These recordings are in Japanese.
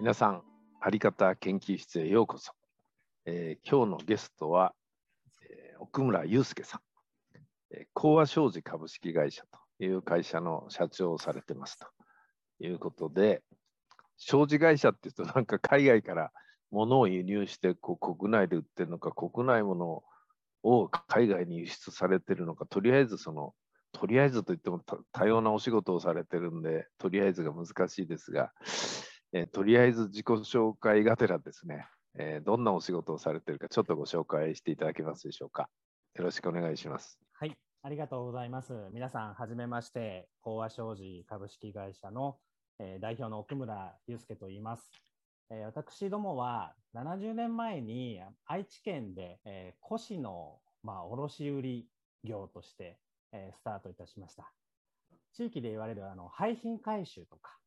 皆さん、あり方研究室へようこそ。えー今日のゲストは、えー奥村祐介さん、えー、講和商事株式会社という会社の社長をされてますということで、商事会社っていうと、なんか海外から物を輸入してこう国内で売ってるのか、国内ものを海外に輸出されてるのか、とりあえずその、とりあえずといっても多様なお仕事をされてるんで、とりあえずが難しいですが、えとりあえず自己紹介がてらですね、えどんなお仕事をされているか、ちょっとご紹介していただけますでしょうか。よろしくお願いします。はい、ありがとうございます。皆さん、はじめまして、講和商事株式会社の、え代表の奥村祐介と言います。え私どもは70年前に愛知県で、え、古紙の、まあ、卸売業として、えスタートいたしました。地域で言われるあの廃品回収とか、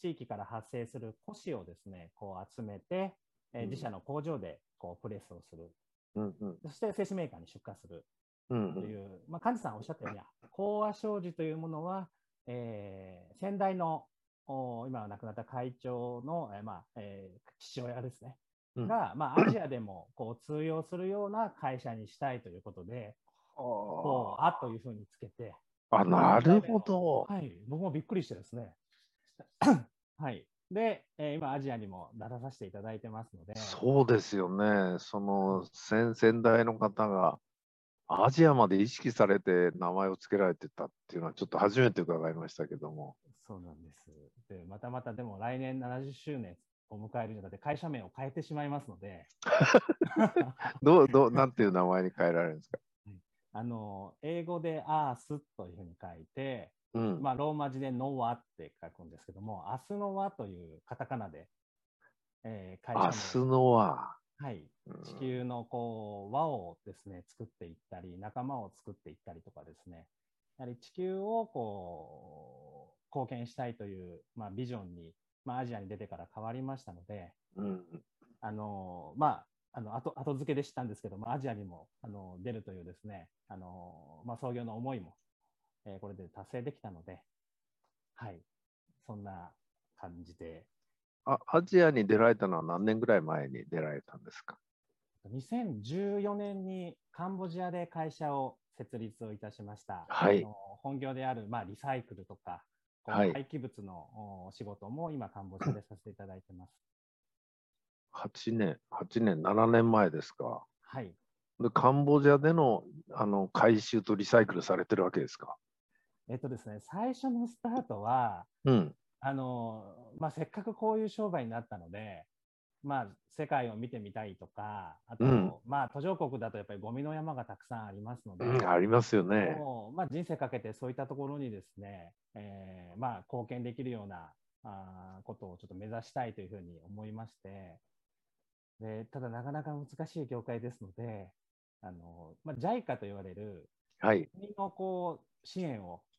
地域から発生する古紙をですね、こう集めて、えーうん自社の工場でこうプレスをする。うんうんそして製紙メーカーに出荷する。うんうんという、まあ、幹事さんおっしゃったように、講和商事というものは、えー先代のお今は亡くなった会長の、えーまあえー父親ですね、うんが、まあ、アジアでもこう通用するような会社にしたいということで、こうあというふうにつけて、あ、なるほど。はい、僕もびっくりしてですね。はい、で、えー今、アジアにも出させていただいてますので、そうですよね。その先々代の方がアジアまで意識されて名前を付けられてたっていうのはちょっと初めて伺いましたけども。そうなんです。で、またまたでも来年70周年を迎えるにあたって会社名を変えてしまいますので、どう、どう、なんていう名前に変えられるんですか？あの、英語でアースというふうに書いて、うん。まあ、ローマ字でノワって書くんですけども、明日の輪というカタカナで、えー会明社名日のは、はい、うん。地球のこう輪をですね作っていったり仲間を作っていったりとかですね。やはり地球をこう貢献したいという、まあ、ビジョンに、まあ、アジアに出てから変わりましたのでうん。あのまああの後後付けで知ったんですけどもアジアにもあの出るというですねあの、まあ、創業の思いも、えーこれで達成できたのではいそんな感じであ、アジアに出られたのは何年ぐらい前に出られたんですか？2014年にカンボジアで会社を設立をいたしました。はい本業である、まあ、リサイクルとか、廃棄物のお仕事も今、カンボジアでさせていただいてます。?8 年、8年、7年前ですか。はい。で、カンボジアでのあの回収とリサイクルされてるわけですか？えっとですね、最初のスタートは、うん。あのまあ、せっかくこういう商売になったので、まあ、世界を見てみたいとか、あと、うんまあ、途上国だとやっぱりゴミの山がたくさんありますので、うん、ありますよね。もうまあ、人生かけてそういったところにですね、えーまあ、貢献できるようなあーことをちょっと目指したいというふうに思いまして、でただなかなか難しい業界ですので、あのまあ、JICA と言われるはい。国のこう支援をうん。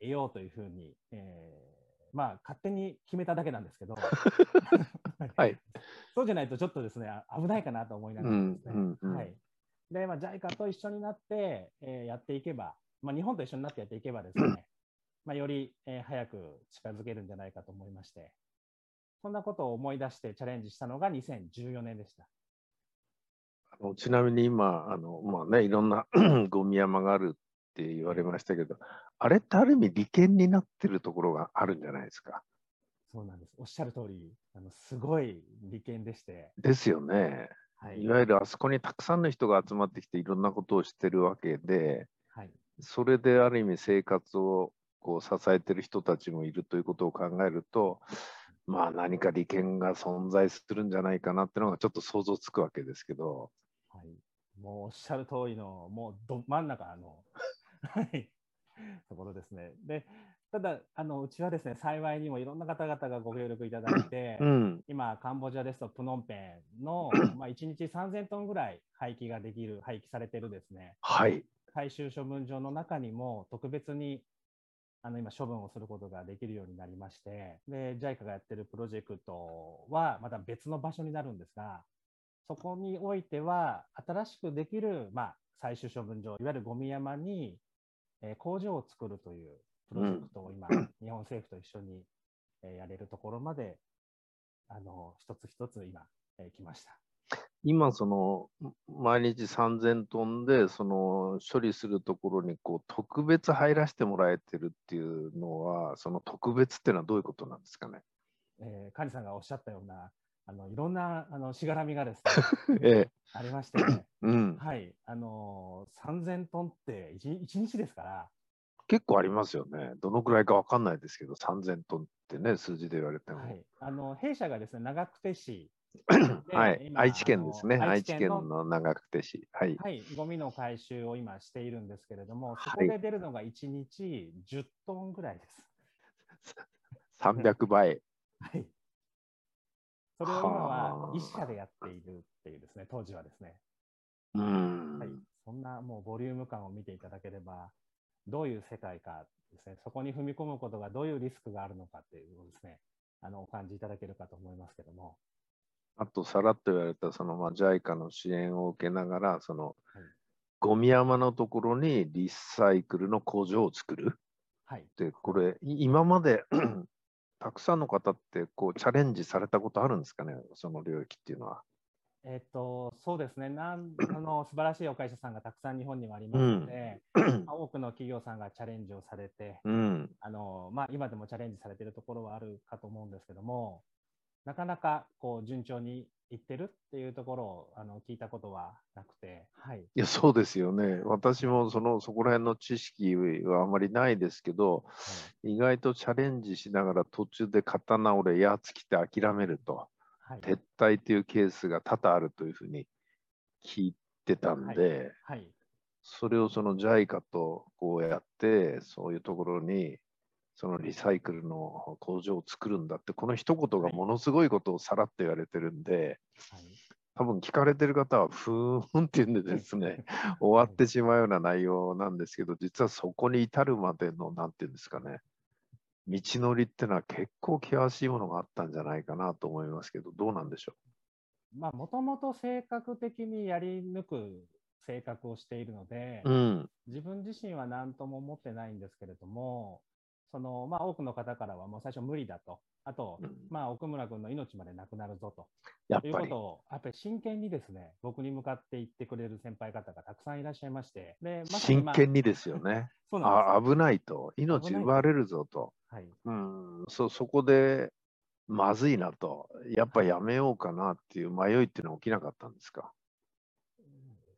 得ようというふうに、えーまあ、勝手に決めただけなんですけど、はい。そうじゃないとちょっとですね、あ危ないかなと思いながらですね。うんうんうんはい。で、まあ、JICA と一緒になって、えーやっていけば、まあ、日本と一緒になってやっていけばですね、まあ、より、えー早く近づけるんじゃないかと思いまして、そんなことを思い出してチャレンジしたのが2014年でした。あのちなみに今、あのまあね、いろんな ゴミ山があるって言われましたけど、あれってある意味利権になってるところがあるんじゃないですか？そうなんです。おっしゃる通り、あのすごい利権でして、ですよね。はい。いわゆるあそこにたくさんの人が集まってきていろんなことをしてるわけで、はい、それである意味生活をこう支えてる人たちもいるということを考えると、まあ何か利権が存在するんじゃないかなっていうのがちょっと想像つくわけですけど、はい、もうおっしゃる通りの、もうど真ん中の、はい、ところですね。で、ただ、あのうちはですね、幸いにもいろんな方々がご協力いただいて、うん、今、カンボジアですとプノンペンの、まあ、1日3000トンぐらい廃棄ができる、廃棄されてるですね、はい、回収処分場の中にも特別にあの今処分をすることができるようになりまして、で、JICA がやってるプロジェクトはまた別の場所になるんですが、そこにおいては新しくできる、まあ、最終処分場、いわゆるゴミ山に、えー工場を作るというプロジェクトを今、日本政府と一緒に、えーやれるところまであの一つ一つ今、えー来ました。今、その、毎日3000トンで、その、処理するところに、こう、特別入らせてもらえてるっていうのは、その特別っていうのはどういうことなんですかね？えー、管理さんがおっしゃったような、あのいろんなあのしがらみがですね、ええ、ありまして、ね、うん。はい、あのー、3000トンって 1, 1日ですから、結構ありますよね。どのくらいかわかんないですけど、3000トンってね、数字で言われても。はい、あの弊社がですね、長久手市で はい、今愛知県ですね。愛知県の長久手市。はい。はい、ゴミの回収を今しているんですけれども、そはいこで出るのが1日10トンぐらいです。300倍。はい。それを今は一社でやっているっていうですね、当時はですね、うん。はい、そんなもうボリューム感を見ていただければ、どういう世界かですね、そこに踏み込むことがどういうリスクがあるのかっていうのをですね、あのお感じいただけるかと思いますけども、あと、さらっと言われた、その、まあ、JICA の支援を受けながら、その、はい。ゴミ山のところにリサイクルの工場を作る。はい、で、これ、い今までたくさんの方って、こう、チャレンジされたことあるんですかね、その領域っていうのは。えっと、そうですね、なん あの素晴らしいお会社さんがたくさん日本にはありますので、まあ多くの企業さんがチャレンジをされて、うん。あのまあ、今でもチャレンジされているところはあるかと思うんですけども、なかなかこう順調にいってるっていうところをあの聞いたことはなくて、はい、いや、そうですよね。私もその、そこら辺の知識はあまりないですけど、意外とチャレンジしながら途中で刀折れ、やつきて諦めると、はい、撤退というケースが多々あるというふうに聞いてたんで、はい、それをその JICA とこうやって、そういうところに、そのリサイクルの工場を作るんだって、この一言がものすごいことをさらっと言われてるんで、はい、多分聞かれてる方は、ふーんって言うんでですね、終わってしまうような内容なんですけど、実はそこに至るまでの、なんていうんですかね、道のりってのは結構険しいものがあったんじゃないかなと思いますけど、どうなんでしょまあ、もともと性格的にやり抜く性格をしているので、う。うん。自分自身は何とも思ってないんですけれども、そのまあ、多くの方からはもう最初無理だと、あと、うんまあ、奥村君の命までなくなるぞというやっぱり。ことを、やっぱり真剣にですね、僕に向かって言ってくれる先輩方がたくさんいらっしゃいまして、でまさに真まあ剣にですよね。そうなんあ危ないと。命奪われるぞと。はいうん。そ、そこで、まずいなと。やっぱやめようかなっていう迷いっていうのは起きなかったんですか？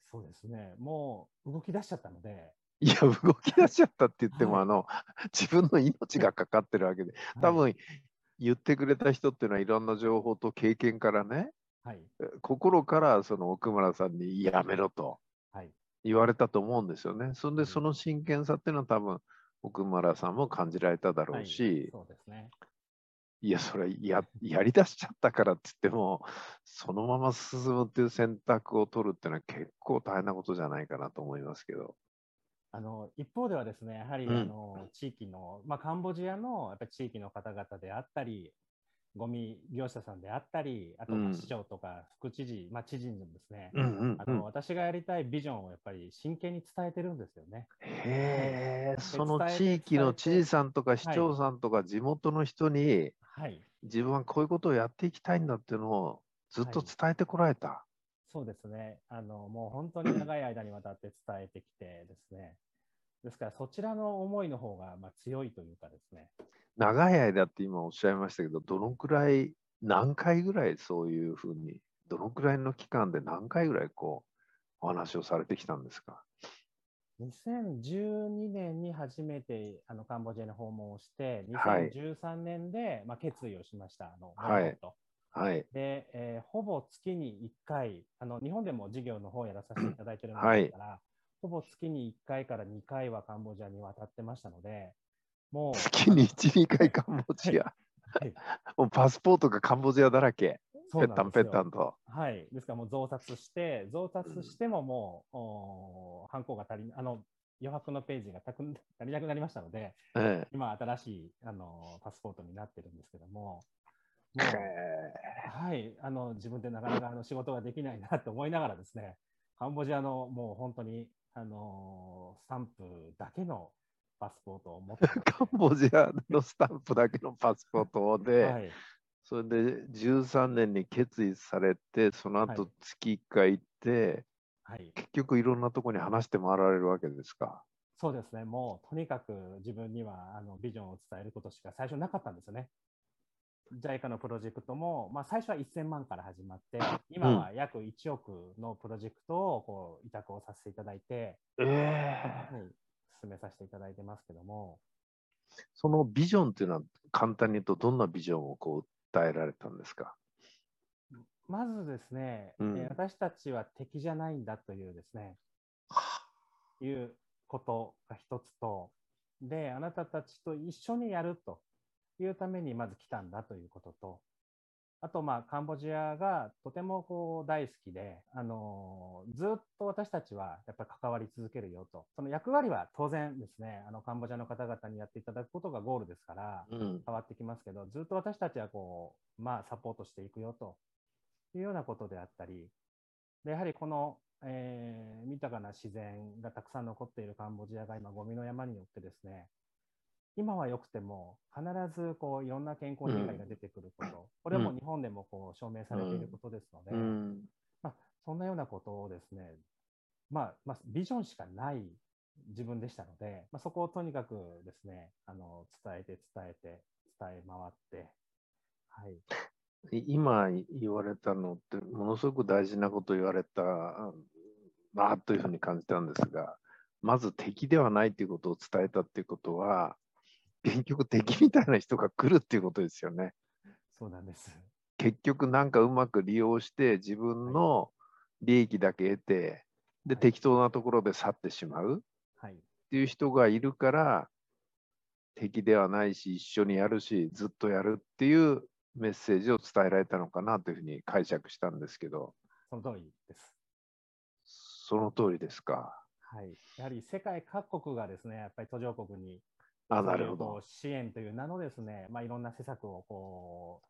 そうですね、もう動き出しちゃったので、いや、動き出しちゃったって言っても、はいあの、自分の命がかかってるわけで、多はい、分言ってくれた人っていうのはいろんな情報と経験からね、はい、え心からその奥村さんにやめろとはい、言われたと思うんですよね。そんで、うんその真剣さっていうのは多分奥村さんも感じられただろはいうし、そうですね。いや、それや、やりだしちゃったからって言っても、そのまま進むっていう選択を取るっていうのは結構大変なことじゃないかなと思いますけど。あの一方ではですね、やはり、うん。あの地域の、まあ、カンボジアのやっぱり地域の方々であったり、ゴミ業者さんであったり、あと市長とか副知事、まあ、知事にですね、うんうんあのうん。私がやりたいビジョンをやっぱり真剣に伝えてるんですよね。へえ、その地域の知事さんとか市長さんとか地元の人に、はい、自分はこういうことをやっていきたいんだっていうのをずっとはい。伝えてこられた。そうですね。あのもう本当に長い間にわたって伝えてきてですね。ですからそちらの思いの方がまあ強いというかですね。長い間って今おっしゃいましたけど、どのくらい、何回ぐらいそういうふうに、どのくらいの期間で何回ぐらいこう、お話をされてきたんですか？2012年に初めてあのカンボジアに訪問をして、はい2013年で、まあ、決意をしました。あのはいとはい。で、えーほぼ月に1回あの、日本でも事業の方をやらさせていただいているものですから、ほぼ月に1回から2回はカンボジアに渡ってましたので、もう、月に1、2回カンボジア。はい。もうパスポートがカンボジアだらけ。ペッタンペッタンと。はい、ですからもう増刷して、増刷してももう、おーハンコが足りなあの余白のページがたく足りなくなりましたので、え今、新しいあのパスポートになってるんですけども、えもうはい、あの自分でなかなかあの仕事ができないなと思いながらですね、カンボジアのもう本当に、あのスタンプだけのパスポートを持って、カンボジアのスタンプだけのパスポートで、はい、それで13年に決意されて、その後はい月1回行って、はい。結局いろんなところに話して回られるわけですか？そうですね。もうとにかく自分にはあのビジョンを伝えることしか最初なかったんですよね。JICA のプロジェクトも、まあ、最初は1000万から始まって、今は約1億のプロジェクトをこう委託をさせていただいて、ええ。はい、進めさせていただいてますけども、そのビジョンっていうのは簡単に言うとどんなビジョンをこう訴えられたんですか？まずですね、うん。えー私たちは敵じゃないんだというですね、いうことが一つと、で、あなたたちと一緒にやるというためにまず来たんだということと、あと、まあ、カンボジアがとてもこう大好きで、あのーずっと私たちはやっぱり関わり続けるよと、その役割は当然ですね、あのカンボジアの方々にやっていただくことがゴールですから、うん。変わってきますけど、ずっと私たちはこう、まあ、サポートしていくよというようなことであったり、でやはりこの、えー豊かな自然がたくさん残っているカンボジアが今、ゴミの山によってですね、今は良くても、必ずこういろんな健康被害が出てくること、これはもう日本でもこう証明されていることですので、うん。まあ、そんなようなことをですね、まあ、まあ、ビジョンしかない自分でしたので、まあ、そこをとにかくですね、あの伝えて伝えて伝え回って、はい、い今言われたのってものすごく大事なこと言われたなというふうに感じたんですが、まず敵ではないということを伝えたっていうことは、結局敵みたいな人が来るっていうことですよね。そうなんです。結局なんかうまく利用して自分の利益だけ得て、で、はい適当なところで去ってしまうはい、っていう人がいるから、敵ではないし、一緒にやるし、ずっとやるっていうメッセージを伝えられたのかなというふうに解釈したんですけど、その通りです。その通りですか。はい、やはり世界各国がですね、やっぱり途上国にあ、なるほど。支援という名のですね、まあ、いろんな施策をこ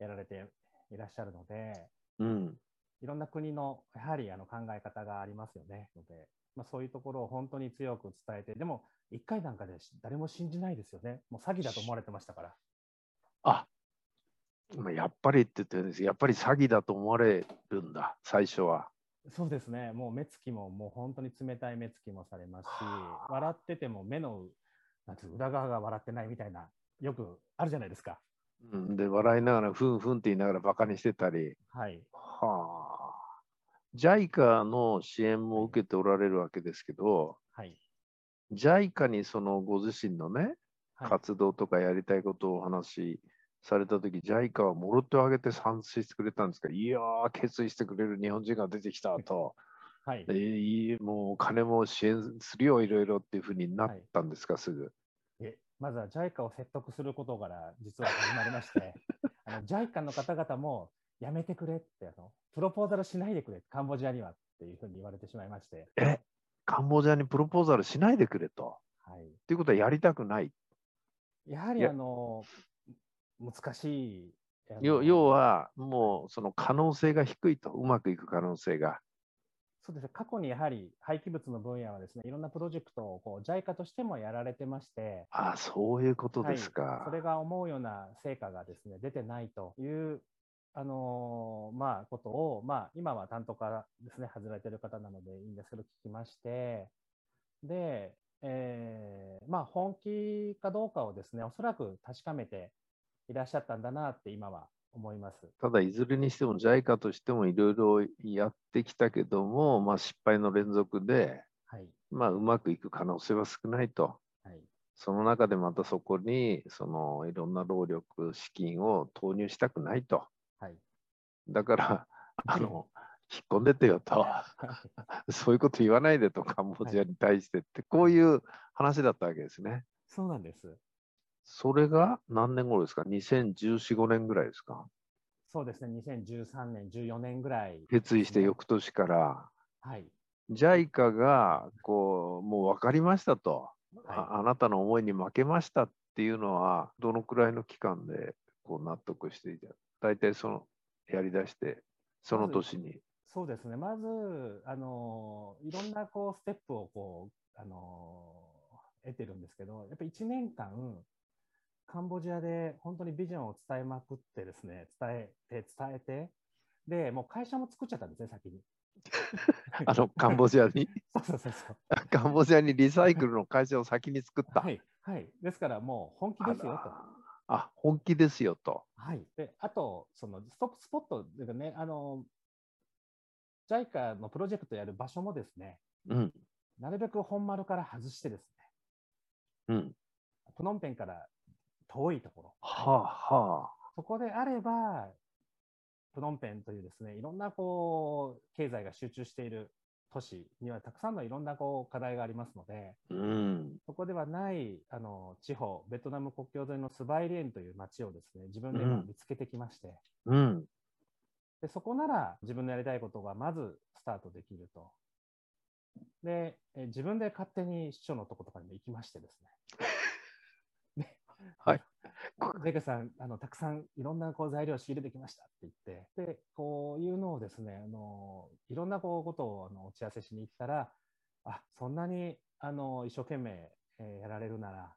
うやられていらっしゃるので、うん。いろんな国のやはりあの考え方がありますよね。ので、まあ、そういうところを本当に強く伝えて、でも、1回なんかでし誰も信じないですよね。もう詐欺だと思われてましたから。あ、まあやっぱりって言ってるんですやっぱり詐欺だと思われるんだ、最初は。そうですね。もう目つきも、もう本当に冷たい目つきもされますしは、あ笑ってても目のなんていうの裏側が笑ってないみたいな、よくあるじゃないですか。うん、で、笑いながら、ふんふんって言いながらバカにしてたり。はい。はあ。JICA の支援も受けておられるわけですけど、はい。JICA にそのご自身のね、はい、活動とかやりたいことをお話しされたとき、JICA はもろ手を挙げて賛成してくれたんですか？いやー、決意してくれる日本人が出てきたと、はいえ。ーいいもう金も支援するよ、いろいろっていうふうになったんですか、すぐ。えまずは JICA を説得することから実は始まりまして、あの JICA の方々もやめてくれってあの、プロポーザルしないでくれ、カンボジアにはっていうふうに言われてしまいまして、え、カンボジアにプロポーザルしないでくれと？はい、っていうことはやりたくない？やはいりやあの難しい。要は、もうその可能性が低いと、うまくいく可能性が。そうですね過去にやはり廃棄物の分野はですねいろんなプロジェクトをこう JICA としてもやられてまして、あそういうことですか。はい、それが思うような成果がですね出てないという、あのーまあ、ことを、まあ、今は担当からですね外れてる方なのでいいんですけど聞きましてで、えーまあ、本気かどうかをですねおそらく確かめていらっしゃったんだなって今は思います。ただ、いずれにしても JICA としてもいろいろやってきたけども、まあ、失敗の連続で、はいまあ、うまくいく可能性は少ないと。はいその中でまたそこにそのいろんな労力、資金を投入したくないと。はいだから、あの、引っ込んでてよと。そういうこと言わないでと、カンボジアに対してって、こういう話だったわけですね。そうなんです。それが何年頃ですか ?2014、5年ぐらいですか？そうですね、2013年、14年ぐらい、決意して翌年から、はい、JICA が、こう、もう分かりましたと、あはあなたの思いに負けましたっていうのは、どのくらいの期間でこう納得していた？大体その、やりだして、その年に。い、そうですね、まず、あのいろんなこうステップをこう、あの得てるんですけど、やっぱり1年間、カンボジアで本当にビジョンを伝えまくってですね、伝えて、伝えて、で、もう会社も作っちゃったんですね、先に。あの、カンボジアに、そうそうそうそう。カンボジアにリサイクルの会社を先に作った。はい、はい。ですからもう本気ですよと。あ本気ですよと。はい。で、あと、そのストップスポットというかね、あの、JICA のプロジェクトやる場所もですね、うん、なるべく本丸から外してですね、うん。プノンペンから遠いところ、はあ、はそこであれば、プノンペンというですね、いろんなこう経済が集中している都市にはたくさんのいろんなこう課題がありますので、あ。うん。そこではないあの地方、ベトナム国境沿いのスバイレーンという街をですね、自分で見つけてきまして、うん。でそこなら自分のやりたいことがまずスタートできると。で、え自分で勝手に市長のとことかにも行きましてですね。ではい。ジェイクさんあの、たくさんいろんなこう材料を仕入れてきましたって言って、で、こういうのをですね、あのいろんなこうことをあの打ち合わせしに行ったら、あそんなにあの一生懸命、えーやられるなら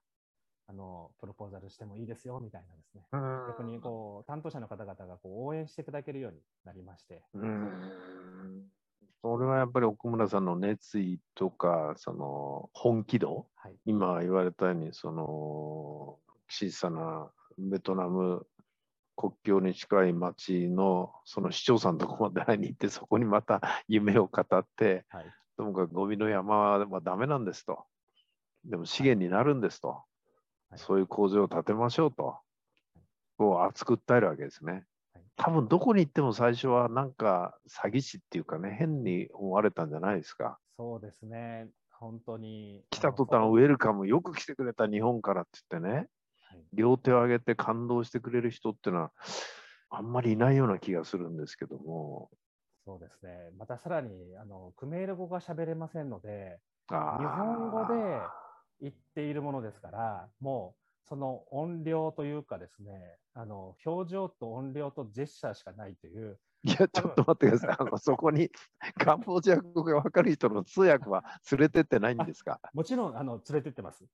あの、プロポーザルしてもいいですよみたいなですね、逆にこう担当者の方々がこう応援していただけるようになりまして、うん。それはやっぱり奥村さんの熱意とか、その本気度、はい、今言われたように、その小さなベトナム国境に近い町のその市長さんのとこまで会いに行って、そこにまた夢を語って、はい、ともかくゴミの山はダメなんですと。でも資源になるんですと。はいそういう工場を建てましょうと。こう熱く訴えるわけですねはい。多分どこに行っても最初はなんか詐欺師っていうかね、変に思われたんじゃないですか。そうですね、本当に。来た途端ウェルカム、よく来てくれた日本からって言ってね、はい両手を挙げて感動してくれる人っていうのは、あんまりいないような気がするんですけども。そうですね、またさらにあのクメール語が喋れませんので、日本語で言っているものですから、もうその音量というかですね、あの表情と音量とジェスチャーしかないという、いや、ちょっと待ってください。あのそこにカンボジア語が分かる人の通訳は連れてってないんですか？もちろんあの連れてってます。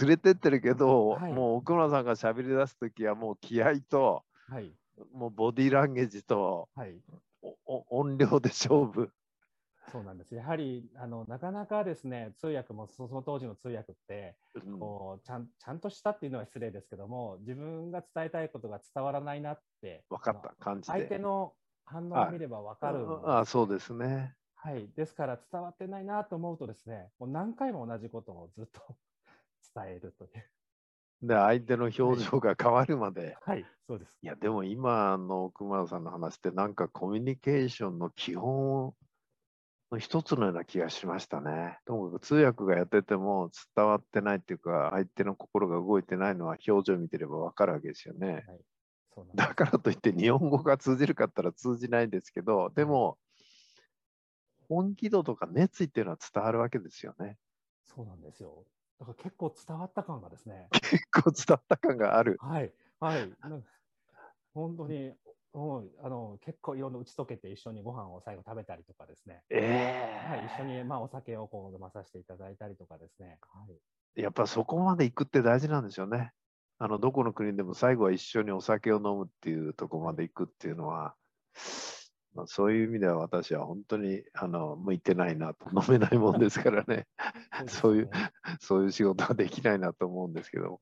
連れてってるけど、はいもう奥村さんが喋り出すときはもう気合と、はい、もうボディーランゲージとはい、おお音量で勝負。そうなんです。やはりあのなかなかですね、通訳もその当時の通訳って、うんこうちゃんちゃんとしたっていうのは失礼ですけども、自分が伝えたいことが伝わらないなって、分かった感じで。相手の反応を見れば分かるんですああ、そうですね。はい、ですから伝わってないなと思うとですね、もう何回も同じことをずっと伝えるという。で、相手の表情が変わるまで。はい、そうです。いや、でも今の奥村さんの話って、なんかコミュニケーションの基本の一つのような気がしましたね。ともかく通訳がやってても伝わってないっていうか、相手の心が動いてないのは表情見てればわかるわけですよね。そうなんですだからといって日本語が通じるかったら通じないんですけど、でも、本気度とか熱意っていうのは伝わるわけですよね。そうなんですよ。だから結構伝わった感がですね、結構伝わった感がある。はい、はい、本当に、うん、あの結構いろんな打ち解けて一緒にご飯を最後食べたりとかですね、えはい、一緒に、まあ、お酒をこう飲まさせていただいたりとかですね、はい、やっぱそこまで行くって大事なんでしょうね。あの、どこの国でも最後は一緒にお酒を飲むっていうところまで行くっていうのは、まあ、そういう意味では私は本当にあの向いてないなと、飲めないもんですからね、そういうそういう仕事はできないなと思うんですけど、